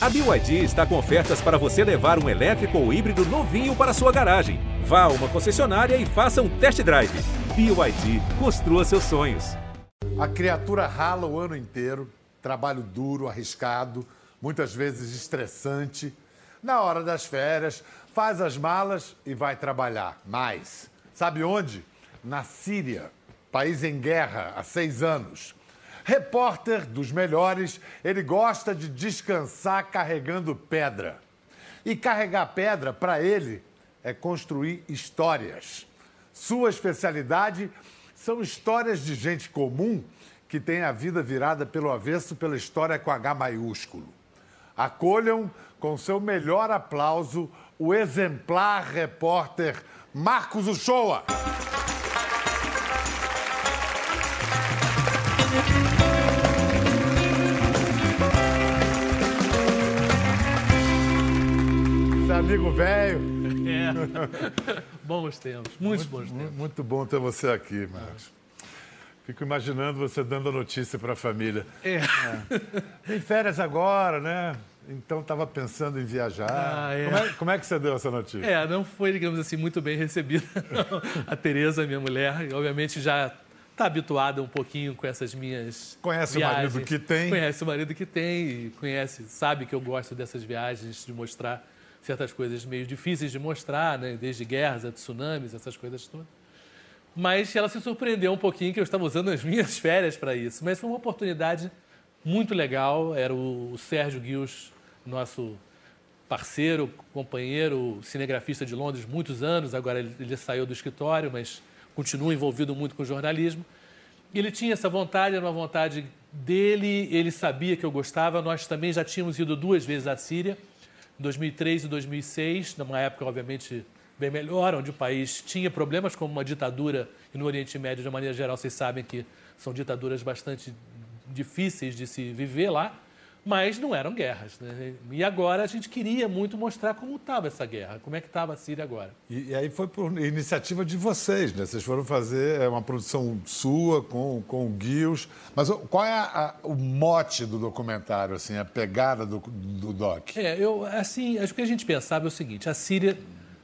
A BYD está com ofertas para você levar um elétrico ou híbrido novinho para sua garagem. Vá a uma concessionária e faça um test drive. BYD, construa seus sonhos. A criatura rala o ano inteiro, trabalho duro, arriscado, muitas vezes estressante. Na hora das férias, faz as malas e vai trabalhar. Mais. Sabe onde? Na Síria, país em guerra há seis anos. Repórter dos melhores, ele gosta de descansar carregando pedra. E carregar pedra, para ele, é construir histórias. Sua especialidade são histórias de gente comum que tem a vida virada pelo avesso pela história com H maiúsculo. Acolham com seu melhor aplauso o exemplar repórter Marcos Uchoa. Amigo velho. É. bons tempos, muitos muito, bons tempos. Muito bom ter você aqui, Marcos. Fico imaginando você dando a notícia para a família. É. é. Tem férias agora, né? Então estava pensando em viajar. Ah, é. Como, é, como, é, que você deu essa notícia? É, não foi, digamos assim, muito bem recebida. a Tereza, minha mulher, obviamente já está habituada um pouquinho com essas minhas Conhece viagens. o marido que tem. Conhece o marido que tem, conhece, sabe que eu gosto dessas viagens, de mostrar certas coisas meio difíceis de mostrar, né? desde guerras a tsunamis, essas coisas todas. Mas ela se surpreendeu um pouquinho que eu estava usando as minhas férias para isso. Mas foi uma oportunidade muito legal. Era o Sérgio Guios, nosso parceiro, companheiro, cinegrafista de Londres, muitos anos. Agora ele, saiu do escritório, mas continua envolvido muito com jornalismo. Ele tinha essa vontade, era uma vontade dele, ele sabia que eu gostava. Nós também já tínhamos ido duas vezes à Síria 2003 e 2006, numa época, obviamente, bem melhor, onde o país tinha problemas como uma ditadura, e no Oriente Médio, de maneira geral, vocês sabem que são ditaduras bastante difíceis de se viver lá mas não eram guerras. Né? E agora a gente queria muito mostrar como estava essa guerra, como é que estava a Síria agora. E, e, aí foi por iniciativa de vocês, né? Vocês foram fazer é, uma produção sua com, com o Guios. Mas qual é a, a, o mote do documentário, assim, a pegada do, do doc? É, eu, assim, acho que a gente pensava é o seguinte, a Síria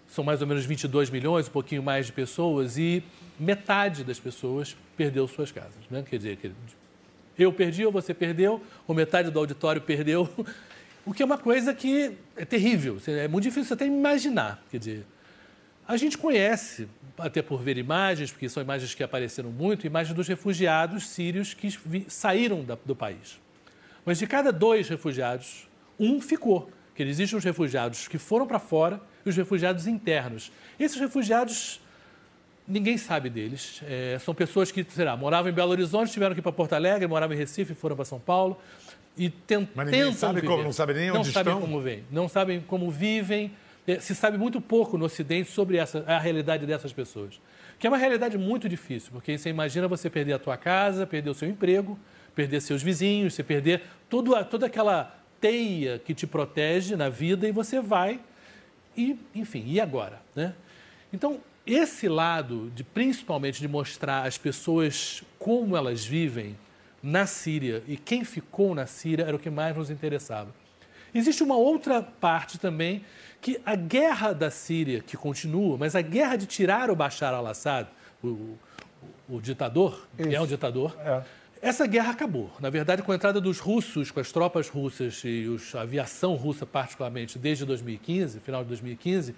são mais ou menos 22 milhões, um pouquinho mais de pessoas, e metade das pessoas perdeu suas casas. Né? Quer dizer, eu perdi ou você perdeu, ou metade do auditório perdeu. O que é uma coisa que é terrível, é muito difícil até imaginar. Quer dizer, a gente conhece, até por ver imagens, porque são imagens que apareceram muito, imagens dos refugiados sírios que saíram do país. Mas de cada dois refugiados, um ficou. Que existem os refugiados que foram para fora e os refugiados internos. Esses refugiados Ninguém sabe deles. É, são pessoas que, sei lá, moravam em Belo Horizonte, tiveram que ir para Porto Alegre, moravam em Recife, foram para São Paulo e tent, Mas ninguém tentam sabe viver. como, não sabe nem onde não estão. Não sabem como vêm, não sabem como vivem. É, se sabe muito pouco no Ocidente sobre essa, a realidade dessas pessoas. Que é uma realidade muito difícil, porque você imagina você perder a tua casa, perder o seu emprego, perder seus vizinhos, você perder tudo, toda aquela teia que te protege na vida e você vai e, enfim, e agora? Né? Então, esse lado, de principalmente de mostrar as pessoas como elas vivem na Síria e quem ficou na Síria era o que mais nos interessava. Existe uma outra parte também que a guerra da Síria, que continua, mas a guerra de tirar o Bashar al-Assad, o, o, o, ditador, Isso. que é um ditador, é. essa guerra acabou. Na verdade, com a entrada dos russos, com as tropas russas e os, a aviação russa particularmente, desde 2015, final de 2015,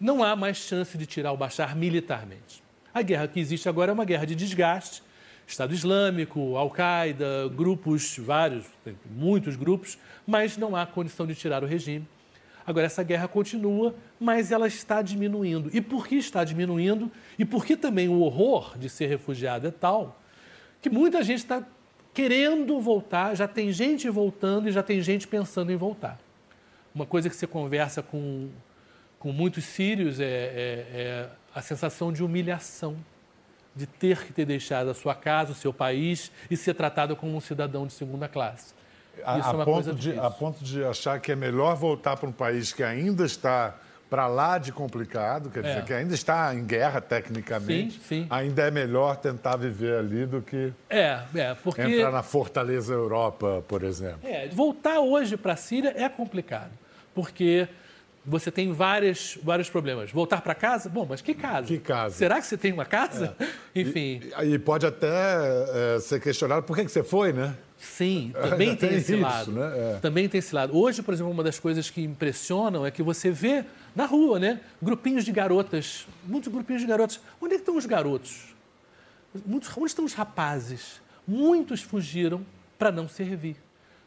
não há mais chance de tirar o Bashar militarmente. A guerra que existe agora é uma guerra de desgaste. Estado Islâmico, Al-Qaeda, grupos, vários, muitos grupos, mas não há condição de tirar o regime. Agora, essa guerra continua, mas ela está diminuindo. E por que está diminuindo? E por que também o horror de ser refugiado é tal que muita gente está querendo voltar, já tem gente voltando e já tem gente pensando em voltar. Uma coisa que você conversa com com muitos sírios é, é, é, a sensação de humilhação, de ter que ter deixado a sua casa, o seu país e ser tratado como um cidadão de segunda classe. A, a, é ponto de, a ponto de achar que é melhor voltar para um país que ainda está para lá de complicado, quer dizer, É. que ainda está em guerra tecnicamente. Sim, sim. Ainda é melhor tentar viver ali do que É, é, porque. entrar na Fortaleza Europa, por exemplo. É, voltar hoje para a Síria é complicado, porque você tem várias, vários problemas. Voltar para casa? Bom, mas que casa? Que casa? Será que você tem uma casa? Enfim, E, e pode até é, ser questionado por que, que você foi, né? sim, também tem, Tem esse isso, lado. né? É. Também tem esse lado. Hoje, por exemplo, uma das coisas que impressionam é que você vê na rua, né? Grupinhos de garotas, muitos grupinhos de garotas. Onde é que estão os garotos? Muitos, onde estão os rapazes? Muitos fugiram para não servir,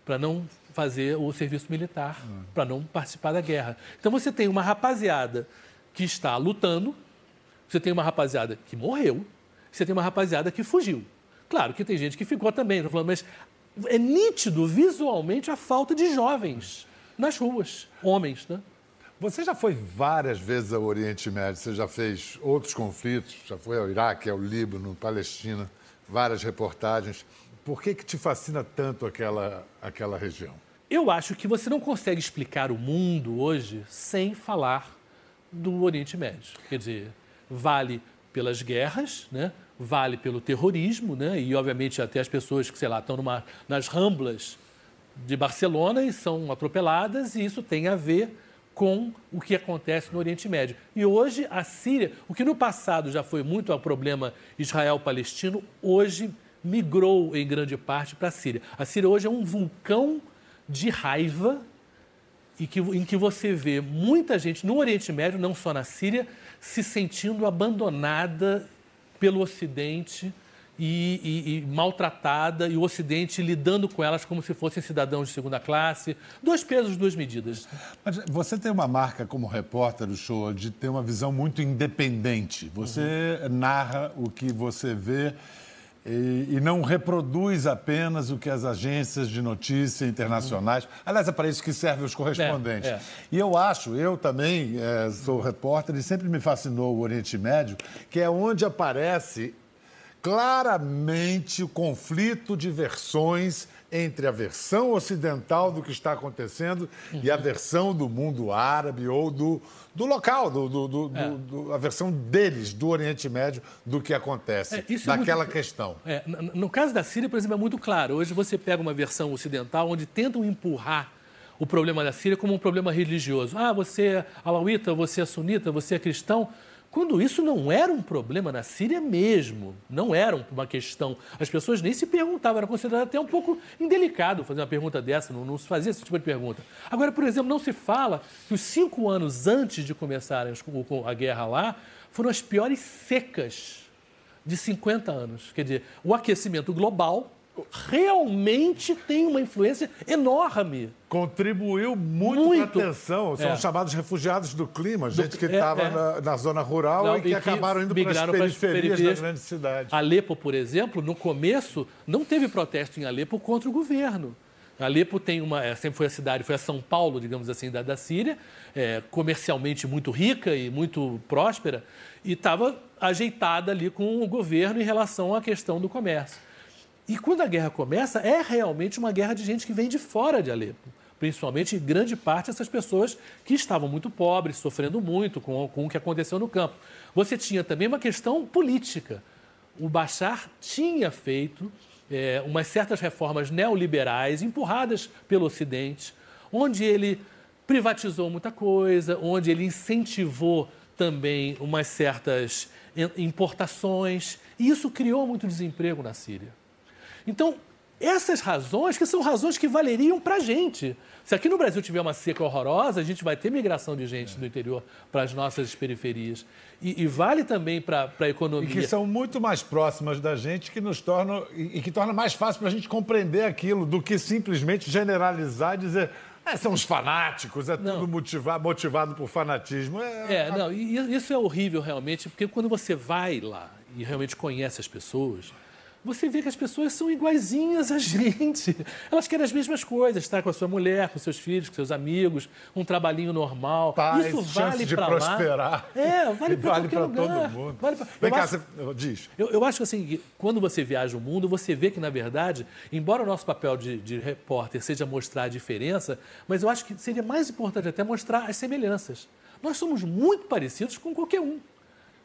para não fazer o serviço militar, para não participar da guerra. Então você tem uma rapaziada que está lutando, você tem uma rapaziada que morreu, você tem uma rapaziada que fugiu. Claro que tem gente que ficou também, tô falando, mas é nítido visualmente a falta de jovens nas ruas, homens, né? Você já foi várias vezes ao Oriente Médio, você já fez outros conflitos, já foi ao Iraque, ao Líbano, Palestina, várias reportagens. Por que, que te fascina tanto aquela, aquela região? Eu acho que você não consegue explicar o mundo hoje sem falar do Oriente Médio. Quer dizer, vale pelas guerras, né? vale pelo terrorismo, né? e obviamente até as pessoas que, sei lá, estão numa, nas ramblas de Barcelona e são atropeladas, e isso tem a ver com o que acontece no Oriente Médio. E hoje a Síria, o que no passado já foi muito o problema Israel-Palestino, hoje migrou em grande parte para a Síria. A Síria hoje é um vulcão de raiva e que, em que você vê muita gente no Oriente Médio, não só na Síria, se sentindo abandonada pelo Ocidente e, e- e maltratada, e o Ocidente lidando com elas como se fossem cidadãos de segunda classe. Dois pesos, duas medidas. Mas você tem uma marca como repórter do show de ter uma visão muito independente. Você narra o que você vê e, e não reproduz apenas o que as agências de notícia internacionais. Aliás, é para isso que servem os correspondentes. É, é. E eu acho, eu também eh, sou repórter e sempre me fascinou o Oriente Médio, que é onde aparece claramente o conflito de versões entre a versão ocidental do que está acontecendo e a versão do mundo árabe ou do, do local, do, do- do- É. do- a versão deles, do Oriente Médio, do que acontece, É, é daquela muito- questão. É, no caso da Síria, por exemplo, é muito claro. Hoje você pega uma versão ocidental onde tentam empurrar o problema da Síria como um problema religioso. Ah, você é alauíta, você é sunita, você é cristão. Quando isso não era um problema na Síria mesmo, não era uma questão. As pessoas nem se perguntavam, era considerado até um pouco indelicado fazer uma pergunta dessa, não, não se fazia esse tipo de pergunta. Agora, por exemplo, não se fala que os cinco anos antes de começarem a guerra lá foram as piores secas de 50 anos. Quer dizer, o aquecimento global realmente tem uma influência enorme. Contribuiu muito, Muito. para a tensão. São É. os chamados refugiados do clima, gente que é, estava é. na, na zona rural Não, e que e que acabaram indo para as periferias da periferias. grande cidade. Alepo, por exemplo, no começo, não teve protesto em Alepo contra o governo. Alepo tem uma, é, sempre foi a cidade, foi a São Paulo, digamos assim, da, da Síria, é, comercialmente muito rica e muito próspera, e estava ajeitada ali com o governo em relação à questão do comércio. E quando a guerra começa, é realmente uma guerra de gente que vem de fora de Alepo. Principalmente, grande parte dessas pessoas que estavam muito pobres, sofrendo muito com, com o que aconteceu no campo. Você tinha também uma questão política. O Bashar tinha feito eh, umas certas reformas neoliberais empurradas pelo Ocidente, onde ele privatizou muita coisa, onde ele incentivou também umas certas em- importações, e isso criou muito desemprego na Síria. Então, essas razões, que são razões que valeriam para a gente. Se aqui no Brasil tiver uma seca horrorosa, a gente vai ter migração de gente do interior para as nossas periferias. E, e vale também para a E economia. que são muito mais próximas da gente que nos tornam e, e que torna mais fácil para a gente compreender aquilo do que simplesmente generalizar e dizer "É, são os fanáticos, é Não. tudo motiva- motivado por fanatismo. É, não, e isso é horrível realmente, porque quando você vai lá e realmente conhece as pessoas, você vê que as pessoas são iguaizinhas a gente. Elas querem as mesmas coisas, estar com a sua mulher, com seus filhos, com seus amigos, um trabalhinho normal. Paz, Isso vale para prosperar. lá. É, vale para vale qualquer para lugar. todo mundo. Vale pra... Vem eu cá, acho... você diz. Eu, eu, acho que assim, quando você viaja o mundo, você vê que, na verdade, embora o nosso papel de, de repórter seja mostrar a diferença, mas eu acho que seria mais importante até mostrar as semelhanças. Nós somos muito parecidos com qualquer um.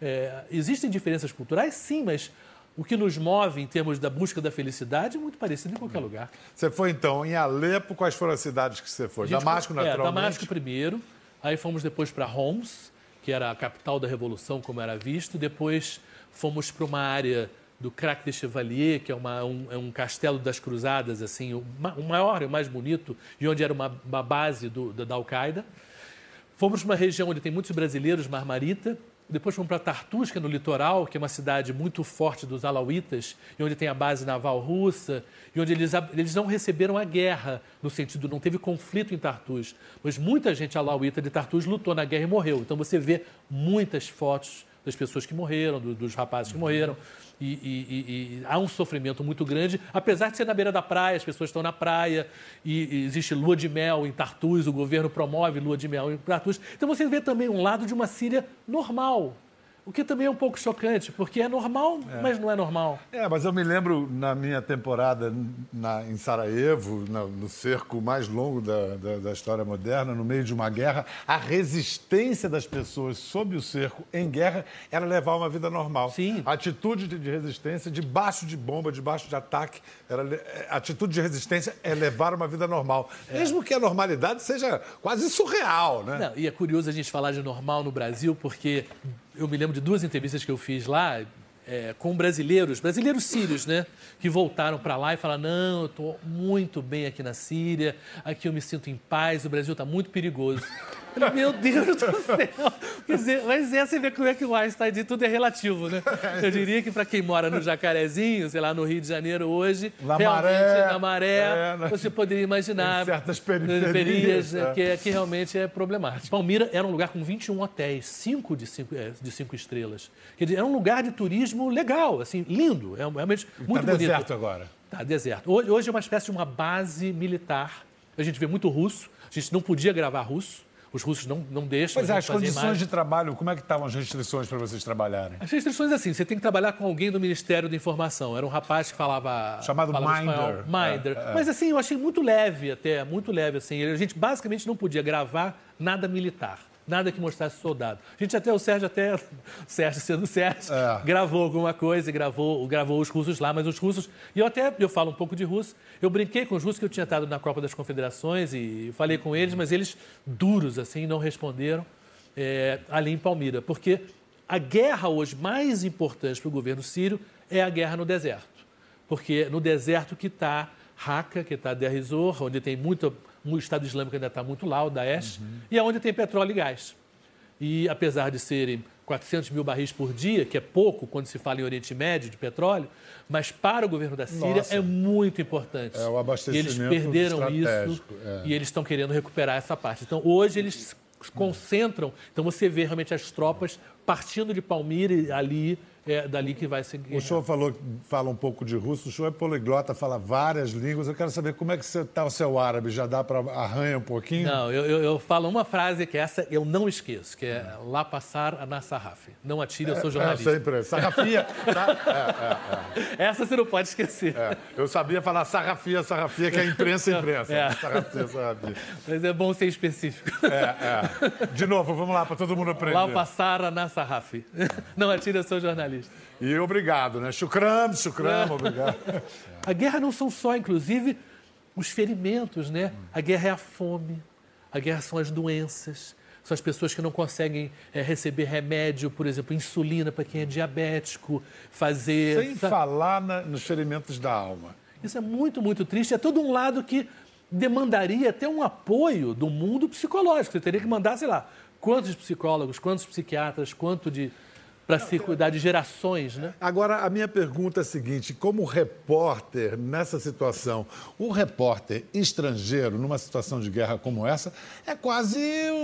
É, existem diferenças culturais, sim, mas o que nos move em termos da busca da felicidade é muito parecido em qualquer lugar. Você foi então em Alepo, quais foram as cidades que você foi? Damasco, naturalmente? É, Damasco primeiro, aí fomos depois para Homs, que era a capital da Revolução, como era visto, depois fomos para uma área do Crac de Chevalier, que é, uma, um, é, um, castelo das cruzadas, assim, o, o maior e o mais bonito, e onde era uma, uma base do, da, da Al-Qaeda. Fomos para uma região onde tem muitos brasileiros, Marmarita, depois fomos para Tartus, que é no litoral, que é uma cidade muito forte dos alauítas, e onde tem a base naval russa, e onde eles, eles não receberam a guerra, no sentido, não teve conflito em Tartus. Mas muita gente alauíta de Tartus lutou na guerra e morreu. Então você vê muitas fotos das pessoas que morreram, do, dos rapazes que morreram. E, e, e, há um sofrimento muito grande, apesar de ser na beira da praia, as pessoas estão na praia, e, existe lua de mel em Tartus, o governo promove lua de mel em Tartus. Então você vê também um lado de uma Síria normal, o que também é um pouco chocante, porque é normal, é. mas não é normal. É, mas eu me lembro na minha temporada na, em Sarajevo, na, no cerco mais longo da, da, da, história moderna, no meio de uma guerra, a resistência das pessoas sob o cerco em guerra era levar uma vida normal. Sim. A atitude de, resistência, debaixo de bomba, debaixo de ataque, era, a atitude de resistência é levar uma vida normal. É. Mesmo que a normalidade seja quase surreal, né? Não, e é curioso a gente falar de normal no Brasil, porque eu me lembro de duas entrevistas que eu fiz lá é, com brasileiros, brasileiros sírios, né? Que voltaram para lá e falaram: não, eu estou muito bem aqui na Síria, aqui eu me sinto em paz, o Brasil está muito perigoso. Meu Deus do céu! Quer dizer, mas é, você vê como é que o Einstein diz, tudo é relativo, né? Eu diria que para quem mora no Jacarezinho, sei lá, no Rio de Janeiro hoje, na realmente maré, na maré, é, na... você poderia imaginar certas periferias, é. que, que, realmente é problemático. Palmira era um lugar com 21 hotéis, 5 de 5 é, de cinco estrelas. Quer dizer, era um lugar de turismo legal, assim, lindo, é realmente muito tá bonito. deserto agora. Tá, deserto. Hoje, hoje é uma espécie de uma base militar. A gente vê muito russo, a gente não podia gravar russo os russos não, não deixam. Pois é, as condições de trabalho, como é que estavam as restrições para vocês trabalharem? As restrições, assim, você tem que trabalhar com alguém do Ministério da Informação. Era um rapaz que falava. Chamado falava Minder. Minder. É, é. Mas, assim, eu achei muito leve até, muito leve, assim. A gente basicamente não podia gravar nada militar nada que mostrasse soldado. A gente até, o Sérgio até, Sérgio sendo Sérgio, é. gravou alguma coisa, gravou, gravou os russos lá, mas os russos, e eu até, eu falo um pouco de russo, eu brinquei com os russos que eu tinha estado na Copa das Confederações e falei com eles, mas eles, duros assim, não responderam é, ali em Palmira, porque a guerra hoje mais importante para o governo sírio é a guerra no deserto, porque no deserto que está Raqqa, que está Deir onde tem muita o Estado Islâmico ainda está muito lá, o Daesh, uhum. e é onde tem petróleo e gás. E apesar de serem 400 mil barris por dia, que é pouco quando se fala em Oriente Médio de petróleo, mas para o governo da Síria Nossa. é muito importante. É o abastecimento e eles perderam isso é. e eles estão querendo recuperar essa parte. Então, hoje eles se concentram. Então, você vê realmente as tropas partindo de Palmira ali é dali que vai seguir. O senhor falou, fala um pouco de russo, o senhor é poliglota, fala várias línguas. Eu quero saber como é que está o seu árabe, já dá para arranhar um pouquinho? Não, eu, eu, eu, falo uma frase que essa eu não esqueço, que é lá passar a na sarraf. Não atire, eu sou é, jornalista. É, sempre. Sarrafia. tá? é, é, é, essa você não pode esquecer. É, eu sabia falar sarrafia, sarrafia, que é imprensa, imprensa. É. Sarrafia, sarrafia. Mas é bom ser específico. É, é. De novo, vamos lá, para todo mundo aprender. Lá passar a na sarraf. Não atire, eu sou jornalista. E obrigado, né? Chucram, chucram, é. obrigado. A guerra não são só, inclusive, os ferimentos, né? A guerra é a fome, a guerra são as doenças, são as pessoas que não conseguem é, receber remédio, por exemplo, insulina para quem é diabético, fazer. Sem falar na, nos ferimentos da alma. Isso é muito, muito triste. É todo um lado que demandaria até um apoio do mundo psicológico. Você teria que mandar, sei lá, quantos psicólogos, quantos psiquiatras, quanto de para se cuidar de gerações, né? Agora, a minha pergunta é a seguinte: como repórter nessa situação, o repórter estrangeiro numa situação de guerra como essa é quase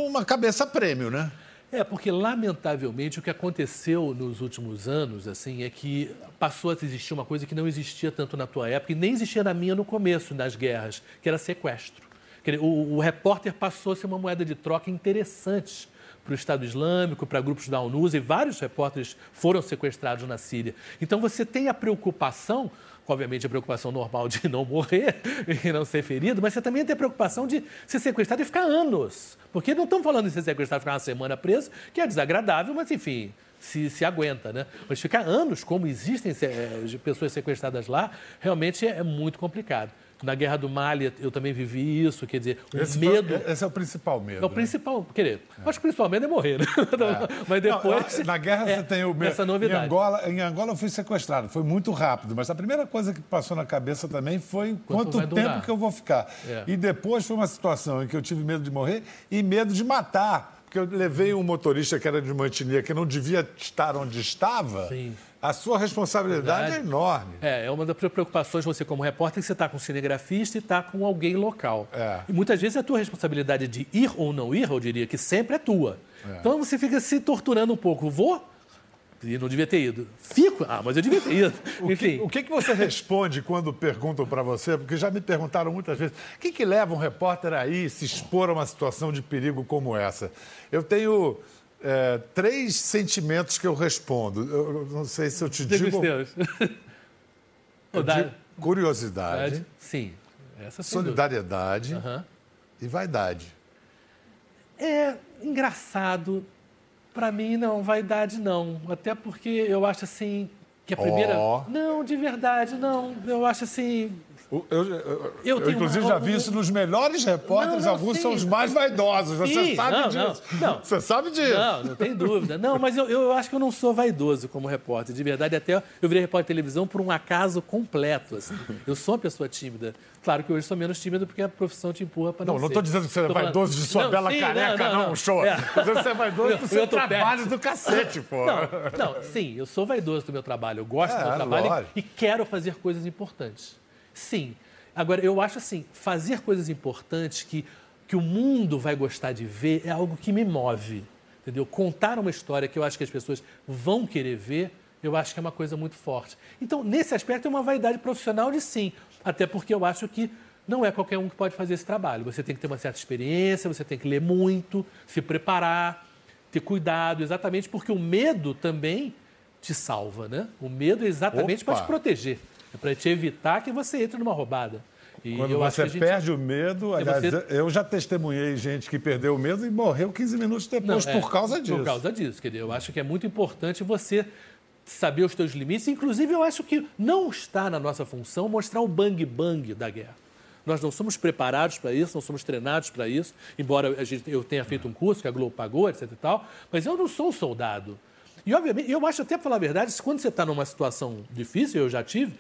uma cabeça prêmio, né? É, porque lamentavelmente o que aconteceu nos últimos anos, assim, é que passou a existir uma coisa que não existia tanto na tua época e nem existia na minha no começo, nas guerras, que era sequestro. O, o repórter passou a ser uma moeda de troca interessante para o Estado Islâmico, para grupos da ONU, e vários repórteres foram sequestrados na Síria. Então você tem a preocupação obviamente, a preocupação normal de não morrer e não ser ferido, mas você também tem a preocupação de ser sequestrado e ficar anos. Porque não estamos falando de ser sequestrado e ficar uma semana preso, que é desagradável, mas enfim, se, se aguenta, né? Mas ficar anos, como existem é, pessoas sequestradas lá, realmente é muito complicado. Na Guerra do Mali eu também vivi isso, quer dizer, o esse medo. Foi, esse é o principal medo. É o né? principal, querer. É. Acho que o principal medo é morrer, né? É. Mas depois. Não, na guerra é, você tem o medo. Essa novidade. Em Angola, em Angola eu fui sequestrado, foi muito rápido, mas a primeira coisa que passou na cabeça também foi quanto, quanto tempo que eu vou ficar. É. E depois foi uma situação em que eu tive medo de morrer e medo de matar porque eu levei um motorista que era de uma etnia que não devia estar onde estava. Sim. A sua responsabilidade é enorme. É, é uma das preocupações você como repórter que você está com um cinegrafista e está com alguém local. É. E muitas vezes a tua responsabilidade de ir ou não ir, eu diria que sempre é tua. É. Então você fica se torturando um pouco. Vou? E não devia ter ido. Fico? Ah, mas eu devia ter ido. o Enfim. Que, o que, que você responde quando perguntam para você? Porque já me perguntaram muitas vezes: o que, que leva um repórter aí se expor a uma situação de perigo como essa? Eu tenho é, três sentimentos que eu respondo. Eu não sei se eu te digo. digo eu digo curiosidade. Sim. Essa solidariedade uhum. e vaidade. É engraçado para mim, não, vaidade não. Até porque eu acho assim que a primeira. Oh. Não, de verdade, não. Eu acho assim. Eu, eu, eu, eu inclusive, uma... já vi isso nos melhores repórteres, não, não, alguns sim. são os mais vaidosos. Você sim, sabe não, disso. Não, Você sabe disso. Não, não tem dúvida. Não, mas eu, eu acho que eu não sou vaidoso como repórter. De verdade, até eu virei repórter de televisão por um acaso completo. Assim. Eu sou uma pessoa tímida. Claro que hoje sou menos tímido porque a profissão te empurra para não Não, não estou dizendo que você é vaidoso de sua bela sim, careca, não, show. É. Você é vaidoso do seu trabalho do cacete, pô. Não, não, sim, eu sou vaidoso do meu trabalho. Eu gosto é, do meu trabalho e, e quero fazer coisas importantes. Sim. Agora, eu acho assim, fazer coisas importantes que, que o mundo vai gostar de ver é algo que me move. Entendeu? Contar uma história que eu acho que as pessoas vão querer ver, eu acho que é uma coisa muito forte. Então, nesse aspecto, é uma vaidade profissional de sim. Até porque eu acho que não é qualquer um que pode fazer esse trabalho. Você tem que ter uma certa experiência, você tem que ler muito, se preparar, ter cuidado, exatamente porque o medo também te salva, né? O medo é exatamente para te proteger. É para te evitar que você entre numa roubada. E Quando você gente... perde o medo, aliás, você... eu já testemunhei gente que perdeu o medo e morreu 15 minutos depois Não, é, por causa disso. Por causa disso, quer dizer, eu acho que é muito importante você saber os teus limites. Inclusive, eu acho que não está na nossa função mostrar o bang-bang da guerra. Nós não somos preparados para isso, não somos treinados para isso, embora a gente, eu tenha feito um curso que a Globo pagou, etc e tal, mas eu não sou um soldado. E, obviamente, eu acho até, para falar a verdade, quando você está numa situação difícil, eu já tive,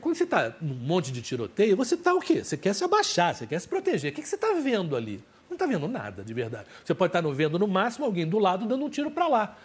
quando você está num monte de tiroteio, você está o quê? Você quer se abaixar, você quer se proteger. O que você está vendo ali? Não está vendo nada, de verdade. Você pode estar tá vendo, no máximo, alguém do lado dando um tiro para lá.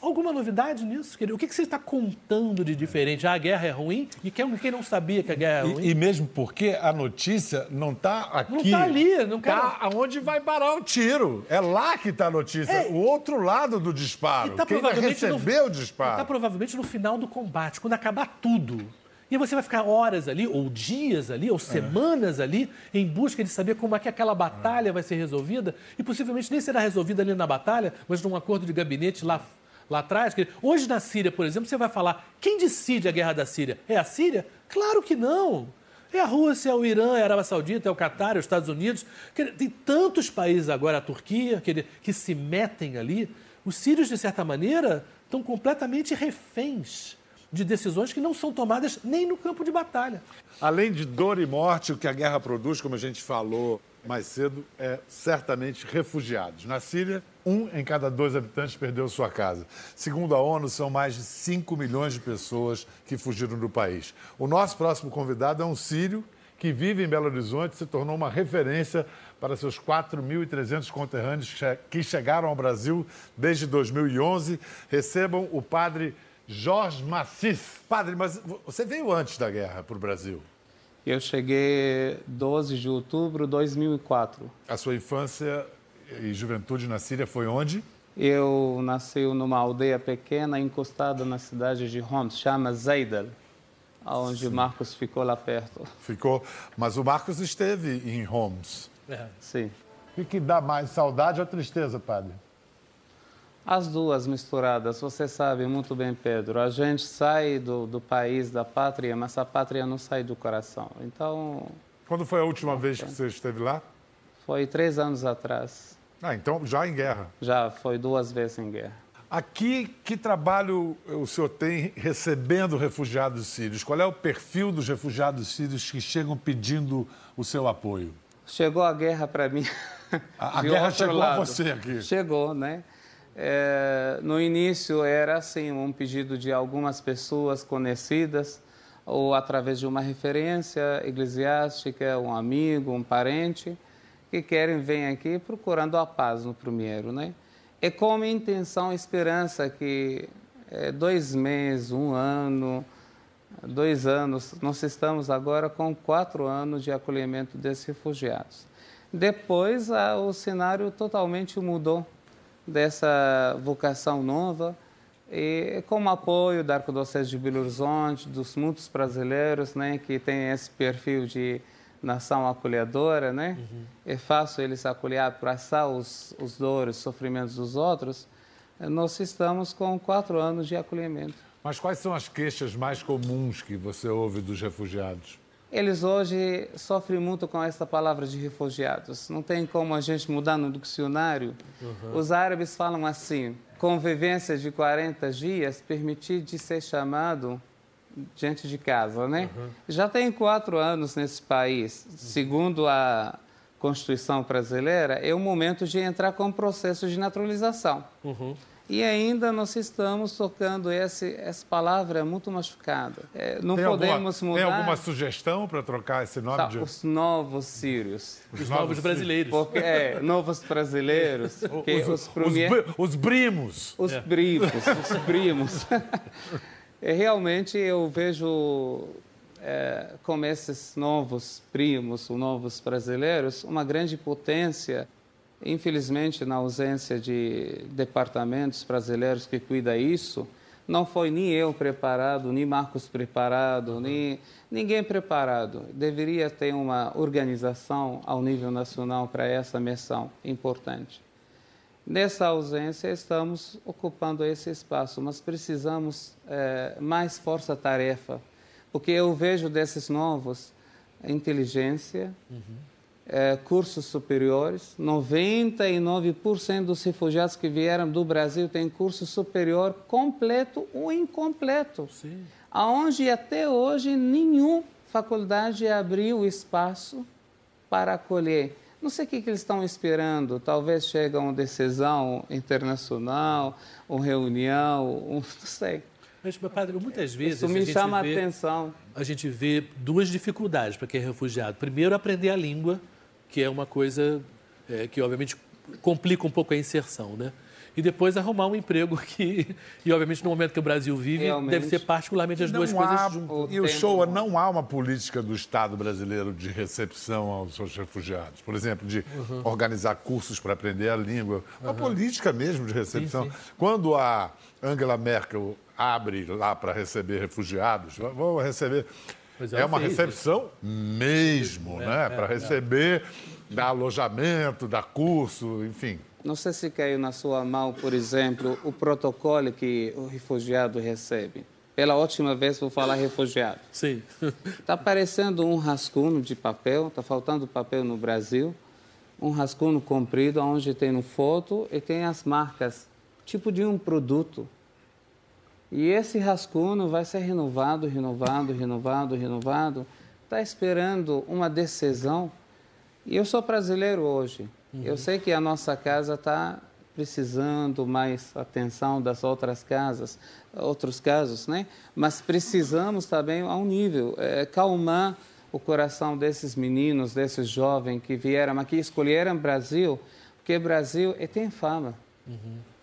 Alguma novidade nisso? O que você está contando de diferente? Ah, a guerra é ruim? E quem, quem não sabia que a guerra é ruim? E, e mesmo porque a notícia não está aqui. Não está ali. Não está quero... aonde vai parar o tiro. É lá que está a notícia. É... O outro lado do disparo. Tá quem vai receber no... o disparo. Está provavelmente no final do combate, quando acabar tudo. E você vai ficar horas ali, ou dias ali, ou semanas é. ali, em busca de saber como é que aquela batalha é. vai ser resolvida. E possivelmente nem será resolvida ali na batalha, mas num acordo de gabinete lá lá atrás. Hoje na Síria, por exemplo, você vai falar: quem decide a guerra da Síria? É a Síria? Claro que não. É a Rússia, é o Irã, é a Arábia Saudita, é o Catar, é os Estados Unidos. Tem tantos países agora, a Turquia, que, que se metem ali. Os sírios, de certa maneira, estão completamente reféns de decisões que não são tomadas nem no campo de batalha. Além de dor e morte, o que a guerra produz, como a gente falou mais cedo, é certamente refugiados. Na Síria, um em cada dois habitantes perdeu sua casa. Segundo a ONU, são mais de 5 milhões de pessoas que fugiram do país. O nosso próximo convidado é um sírio que vive em Belo Horizonte se tornou uma referência para seus 4.300 conterrâneos que chegaram ao Brasil desde 2011. Recebam o padre Jorge Macis. Padre, mas você veio antes da guerra para o Brasil? Eu cheguei 12 de outubro de 2004. A sua infância e juventude na Síria foi onde? Eu nasci numa aldeia pequena encostada na cidade de Homs, chama Zaidal, onde Marcos ficou lá perto. Ficou, mas o Marcos esteve em Homs. É. Sim. O que, que dá mais saudade ou tristeza, padre? As duas misturadas, você sabe muito bem, Pedro. A gente sai do, do país, da pátria, mas a pátria não sai do coração. Então, Quando foi a última vez que você esteve lá? foi três anos atrás. Ah, então já em guerra. Já foi duas vezes em guerra. Aqui, que trabalho o senhor tem recebendo refugiados sírios? Qual é o perfil dos refugiados sírios que chegam pedindo o seu apoio? Chegou a guerra para mim. A, a guerra chegou a lado. você aqui. Chegou, né? É, no início era assim um pedido de algumas pessoas conhecidas ou através de uma referência eclesiástica, um amigo, um parente que querem vir aqui procurando a paz no primeiro, né? É com intenção, esperança que é, dois meses, um ano, dois anos, nós estamos agora com quatro anos de acolhimento desses refugiados. Depois, o cenário totalmente mudou dessa vocação nova e com o apoio da Arquidiocese de Belo Horizonte, dos muitos brasileiros, né, que têm esse perfil de nação acolhedora, né? É fácil eles acolher, abraçar os, os dores, os sofrimentos dos outros. Nós estamos com quatro anos de acolhimento. Mas quais são as queixas mais comuns que você ouve dos refugiados? Eles hoje sofrem muito com essa palavra de refugiados. Não tem como a gente mudar no dicionário. Os árabes falam assim: convivência de 40 dias permitir de ser chamado diante de casa, né? Já tem quatro anos nesse país. Segundo a Constituição brasileira, é o momento de entrar com o processo de naturalização. E ainda nós estamos tocando esse, essa palavra muito machucada. É, não Tem podemos alguma, mudar. Tem alguma sugestão para trocar esse nome Tá, de... Os novos sírios. Os novos brasileiros. Porque, é, novos brasileiros. Porque os, os, os brimos. os primos, os primos. É, Realmente eu vejo é, como esses novos primos, os novos brasileiros, uma grande potência. Infelizmente, na ausência de departamentos brasileiros que cuidam isso, não foi nem eu preparado, nem Marcos preparado, nem ninguém preparado. Deveria ter uma organização ao nível nacional para essa missão importante. Nessa ausência, estamos ocupando esse espaço, mas precisamos eh, mais força-tarefa, porque eu vejo desses novos inteligência, eh, cursos superiores. 99% dos refugiados que vieram do Brasil têm curso superior completo ou incompleto. Sim. Aonde até hoje nenhuma faculdade abriu espaço para acolher. Não sei o que, que eles estão esperando. Talvez chegue a uma decisão internacional, uma reunião, um, não sei. Mas, meu padre, muitas vezes Isso me gente chama a atenção. a gente vê duas dificuldades para quem é refugiado. Primeiro, aprender a língua, que é uma coisa é, que, obviamente, complica um pouco a inserção, né? E depois arrumar um emprego que, e obviamente, no momento que o Brasil vive, Realmente. deve ser particularmente as duas Não coisas há- juntas. O E o show não há uma política do Estado brasileiro de recepção aos seus refugiados. Por exemplo, de Uhum. organizar cursos para aprender a língua. Uma política mesmo de recepção. Sim, sim. Quando a Angela Merkel abre lá para receber refugiados, vão receber. É ela uma fez recepção mesmo, né? é, para receber, dar alojamento, dar curso, enfim. Não sei se caiu na sua mão, por exemplo, o protocolo que o refugiado recebe. Pela última vez vou falar refugiado. Sim. Está parecendo um rascunho de papel, está faltando papel no Brasil. Um rascunho comprido, onde tem uma foto e tem as marcas, tipo de um produto. E esse rascunho vai ser renovado, renovado, renovado, renovado. Está esperando uma decisão. E eu sou brasileiro hoje. Eu sei que a nossa casa está precisando mais atenção das outras casas, outros casos, né? Mas precisamos também a um nível é, calmar o coração desses meninos, desses jovens que vieram aqui, escolheram Brasil, porque Brasil é, tem fama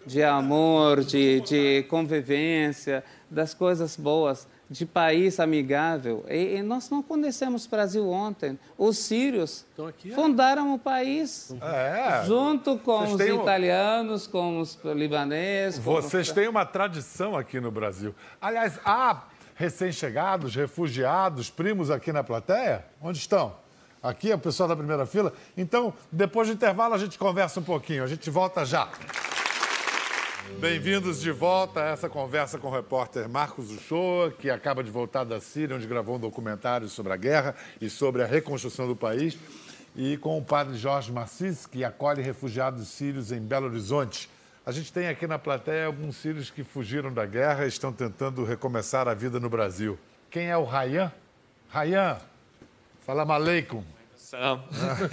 de amor, de, de convivência, das coisas boas. de país amigável. E, e nós não conhecemos o Brasil ontem. Os sírios aqui, fundaram o país É. junto com Vocês os têm italianos, com os libaneses. com Vocês os... têm uma tradição aqui no Brasil. Aliás, há recém-chegados, refugiados, primos aqui na plateia? Onde estão? Aqui é o pessoal da primeira fila. Então, depois do intervalo, a gente conversa um pouquinho. A gente volta já. Bem-vindos de volta a essa conversa com o repórter Marcos Uchoa, que acaba de voltar da Síria, onde gravou um documentário sobre a guerra e sobre a reconstrução do país, e com o padre Jorge Marcis, que acolhe refugiados sírios em Belo Horizonte. A gente tem aqui na plateia alguns sírios que fugiram da guerra e estão tentando recomeçar a vida no Brasil. Quem é o Rayan? Rayan, salam aleikum. Salam.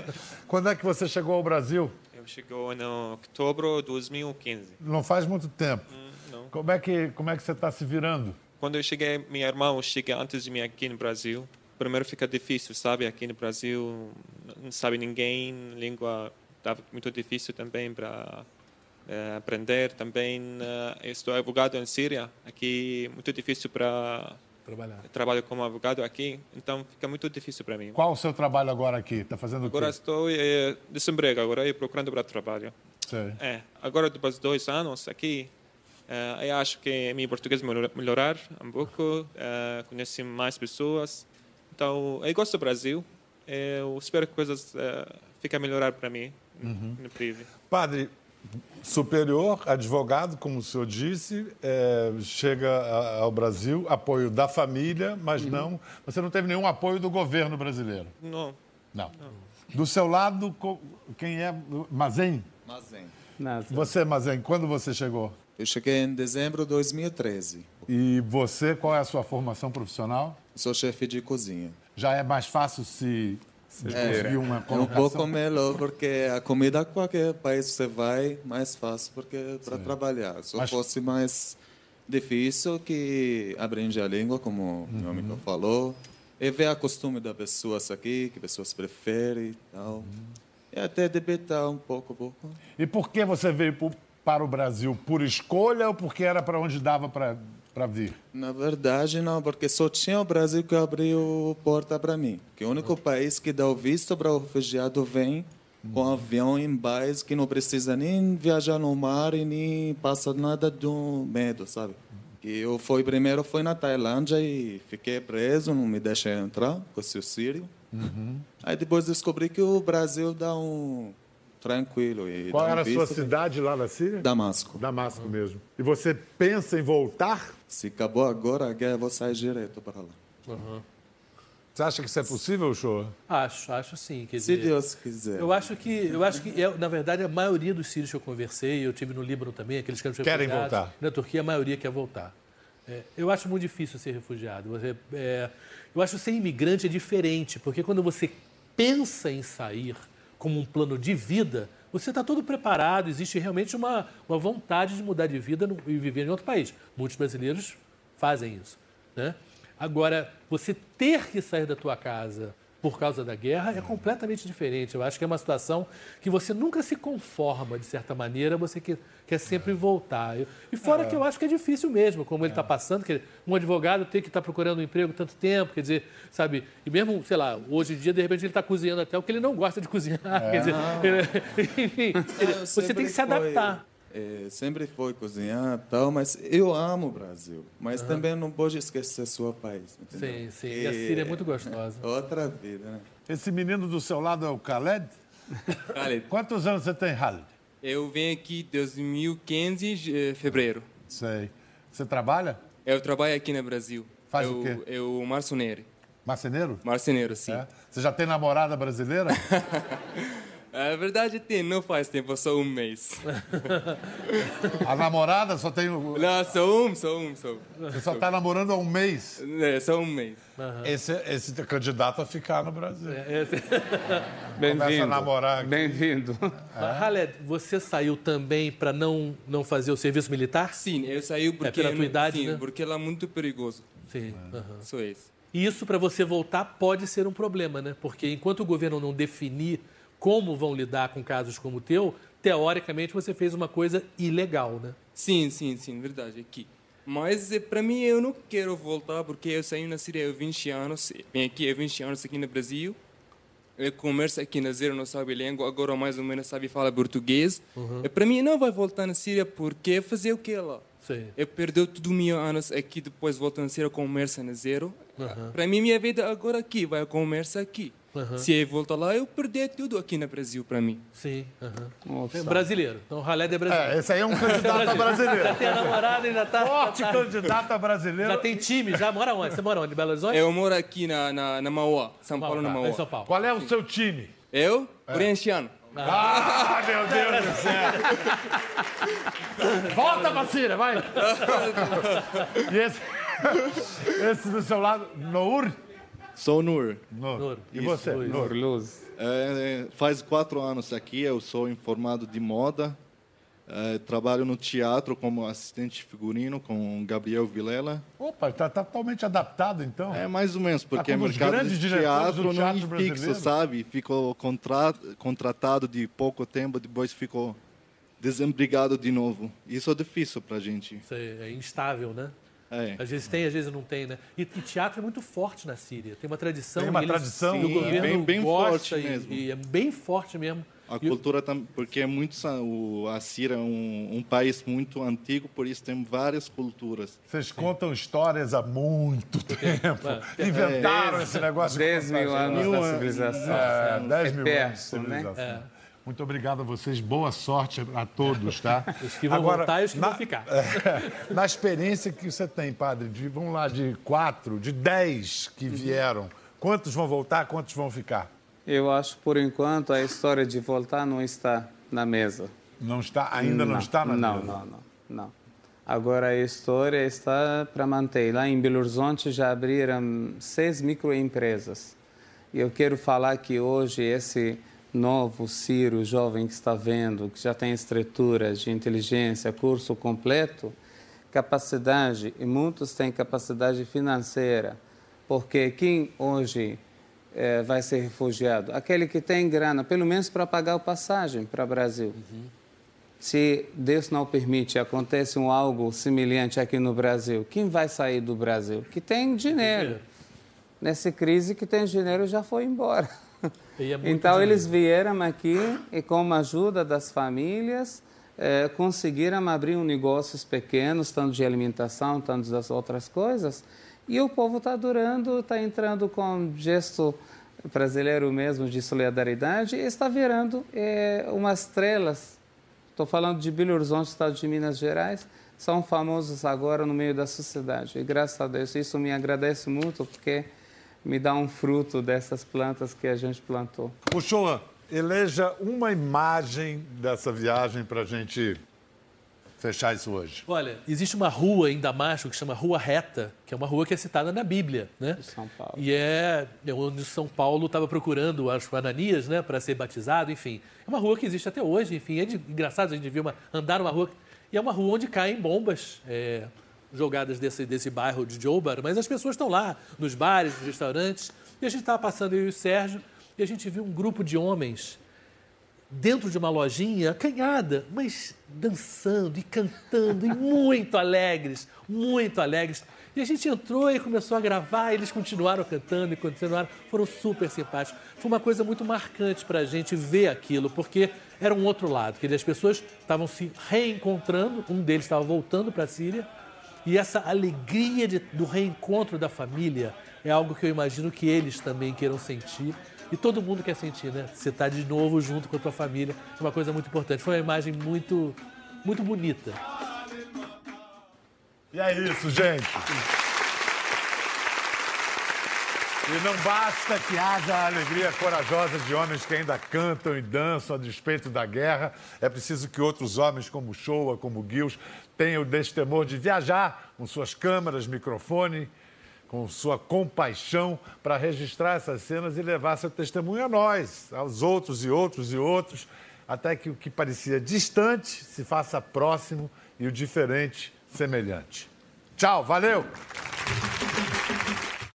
Quando é que você chegou ao Brasil? Chegou no outubro de 2015. Não faz muito tempo. não. Como é que, como é que você está se virando? Quando eu cheguei, minha irmã chega antes de mim aqui no Brasil. Primeiro fica difícil, sabe? Aqui no Brasil não sabe ninguém, língua estava muito difícil também para aprender. Também eh, eu estou advogado em Síria, aqui muito difícil para Trabalhar. trabalho como advogado aqui, então fica muito difícil para mim. Qual o seu trabalho agora aqui? Está fazendo Agora o quê? estou eh, desemprego, agora eu procurando para trabalho. Sei. É, agora depois de dois anos aqui, eh, eu acho que meu português melhor- melhorar um pouco, eh, conheci mais pessoas. Então, eu gosto do Brasil. Eu espero que coisas eh, fiquem a melhorar para mim no prive. Padre superior, advogado, como o senhor disse, é, chega ao Brasil, apoio da família, mas não. Você não teve nenhum apoio do governo brasileiro. Não, Não. Do seu lado, quem é? Mazen? Mazen. Nossa. Você, Mazen, quando você chegou? Eu cheguei em dezembro de 2013. E você, qual é a sua formação profissional? Sou chefe de cozinha. Já é mais fácil se, É um colocação? pouco melhor porque a comida qualquer país você vai mais fácil porque para trabalhar. Se Mas- fosse mais difícil que aprende a língua, como meu amigo falou, e ver a costume das pessoas aqui, que pessoas preferem e tal. E até debater um pouco, pouco. E por que você veio para o Brasil? Por escolha ou porque era para onde dava para vir? Na verdade, não, porque só tinha o Brasil que abriu porta para mim. Que é o único país que dá o visto para o refugiado vem com avião em base que não precisa nem viajar no mar e nem passa nada do medo, sabe? Que eu fui primeiro fui na Tailândia e fiquei preso, não me deixei entrar, com o seu sírio. Aí depois descobri que o Brasil dá um tranquilo e Qual um era a sua cidade lá na Síria? Damasco. Damasco mesmo. E você pensa em voltar? Se acabou agora a guerra, eu vou sair direto para lá. Você acha que isso é possível, show? Acho, acho sim. Quer Se dizer, Deus quiser. Eu acho que, eu acho que na verdade, a maioria dos sírios que eu conversei, eu tive no Líbano também, aqueles que Querem refugiados, voltar. Na Turquia, a maioria quer voltar. É, eu acho muito difícil ser refugiado. Você, é, eu acho que ser imigrante é diferente, porque quando você pensa em sair como um plano de vida, você está todo preparado, existe realmente uma, uma vontade de mudar de vida no- e viver em outro país. Muitos brasileiros fazem isso. Né? Agora, você ter que sair da tua casa por causa da guerra é completamente diferente. Eu acho que é uma situação que você nunca se conforma, de certa maneira, você quer, quer sempre voltar. Eu- E fora que eu acho que é difícil mesmo, como ele está passando, que um advogado tem que estar procurando um emprego tanto tempo, quer dizer, sabe, e mesmo, sei lá, hoje em dia, de repente, ele está cozinhando até o que ele não gosta de cozinhar, quer dizer, enfim, ele- Eu você tem que se adaptar. É, sempre foi cozinhar e tal, mas eu amo o Brasil. Mas também não pode esquecer seu país. entendeu? Sim, sim. E a Síria é muito gostosa. Outra vida, né? Esse menino do seu lado é o Khaled? Khaled, Quantos anos você tem, Khaled? eu vim aqui em 2015, eh, fevereiro. Sei. Você trabalha? Eu trabalho aqui no Brasil. Faz eu, o quê? Eu marceneiro. Marceneiro? Marceneiro, sim. É? Você já tem namorada brasileira? A verdade tem, não faz tempo, só um mês. A namorada só tem. o- não, só um, só um, só. Você só está namorando há um mês. É, só um mês. Esse, esse é candidato a ficar no Brasil. Começa a Bem-vindo. namorar aqui. Bem-vindo. Mas, Haled, você saiu também para não, não fazer o serviço militar? Sim, eu saí porque, pela tua idade, sim, né? porque lá é muito perigoso. Sim. aham. Só isso. E isso, para você voltar, pode ser um problema, né? Porque enquanto o governo não definir como vão lidar com casos como o teu, teoricamente você fez uma coisa ilegal, né? Sim, sim, sim, verdade, aqui. Mas eh, para mim eu não quero voltar porque eu saí na Síria há 20 anos, vim aqui há 20 anos aqui no Brasil. Eu começo aqui na Zero, não sabe língua, agora mais ou menos sabe falar português. E para mim não vai voltar na Síria porque fazer o que lá? Sim. Eu perdeu tudo mil anos aqui, depois volto na Síria, começa na Zero. Para mim minha vida agora aqui, vai começar aqui. Se eu voltar lá, eu perder tudo aqui no Brasil para mim. Sim. É brasileiro. Então, o Haled é brasileiro. É, esse aí é um candidato a brasileiro. Já tem a namorada e já tá. Forte já, tá- candidato a brasileiro. já tem time, já mora onde? Você mora onde? Belo Horizonte? Eu moro aqui na, na, na Mauá, São Paulo, na Tá, Mauá. em São Paulo. Qual é o seu time? Eu? Corinthians. Ah, meu Deus do céu! Volta, Macira, vai! E esse, esse do seu lado, Nour? Sou Nur. Nour. Nur. E você? Luiz. Nour. Luz. É, faz quatro anos aqui, eu sou informado de moda. É, trabalho no teatro como assistente figurino com Gabriel Vilela. Opa, está totalmente adaptado, então. É mais ou menos, porque como o mercado grandes de diretores teatro do não teatro é fixo, brasileiro. sabe? Ficou contra, contratado de pouco tempo, depois ficou desempregado de novo. Isso é difícil para a gente. Isso é instável, né? É. Às vezes tem, às vezes não tem, né? E, e teatro é muito forte na Síria. Tem uma tradição. Tem uma eles- tradição. E o Sim, governo bem- bem gosta forte e- mesmo. E, é bem forte mesmo. A E cultura também, porque é muito o, a Síria é um, um país muito antigo, por isso tem várias culturas. Vocês contam histórias há muito tempo. Inventaram esse negócio. de 10 mil anos da civilização. É, 10 mil É anos de perto, né? civilização. Muito obrigado a vocês. Boa sorte a todos, tá? Os que vão voltar e os que vão ficar. é, na experiência que você tem, padre, de, vamos lá, de quatro, de dez que vieram, quantos vão voltar, quantos vão ficar? Eu acho, por enquanto, a história de voltar não está na mesa. Não está, ainda não, está na não, mesa? Não, não, não. Agora a história está para manter. Lá em Belo Horizonte já abriram seis microempresas. E eu quero falar que hoje esse novo Ciro jovem que está vendo, que já tem estruturas de inteligência, curso completo, capacidade, e muitos têm capacidade financeira, porque quem hoje eh, vai ser refugiado? Aquele que tem grana, pelo menos para pagar a passagem para o Brasil. Se Deus não permite, acontece um algo semelhante aqui no Brasil, quem vai sair do Brasil? Que tem dinheiro. Nessa crise, que tem dinheiro já foi embora. Então, dinheiro. eles vieram aqui e, com a ajuda das famílias, eh, conseguiram abrir um negócios pequenos, tanto de alimentação, tanto das outras coisas. E o povo está durando, está entrando com um gesto brasileiro mesmo de solidariedade e está virando eh, umas estrelas. Estou falando de Belo Horizonte, estado de Minas Gerais, são famosos agora no meio da sociedade. E graças a Deus, isso me agradece muito, porque me dá um fruto dessas plantas que a gente plantou. Uchoa, eleja uma imagem dessa viagem para a gente fechar isso hoje. Olha, existe uma rua em Damasco que chama Rua Reta, que é uma rua que é citada na Bíblia, né? De São Paulo. E é é onde São Paulo estava procurando acho, o Ananias, né, para ser batizado, enfim. É uma rua que existe até hoje, enfim. É de, engraçado a gente viu uma, andar numa rua. E é uma rua onde caem bombas é, jogadas desse, desse bairro de Jobar, mas as pessoas estão lá, nos bares, nos restaurantes. E a gente estava passando, eu e o Sérgio, e a gente viu um grupo de homens dentro de uma lojinha, acanhada, mas dançando e cantando e muito alegres, muito alegres. E a gente entrou e começou a gravar, eles continuaram cantando e continuaram, foram super simpáticos. Foi uma coisa muito marcante para a gente ver aquilo, porque era um outro lado, que as pessoas estavam se reencontrando, um deles estava voltando para a Síria, e essa alegria de- do reencontro da família é algo que eu imagino que eles também queiram sentir. E todo mundo quer sentir, né? Você está de novo junto com a tua família. É uma coisa muito importante. Foi uma imagem muito, muito bonita. E é isso, gente. E não basta que haja a alegria corajosa de homens que ainda cantam e dançam a despeito da guerra. É preciso que outros homens, como Shoa, como Gils, tenham o destemor de viajar com suas câmeras, microfone, com sua compaixão para registrar essas cenas e levar seu testemunho a nós, aos outros e outros e outros, até que o que parecia distante se faça próximo e o diferente semelhante. Tchau, valeu!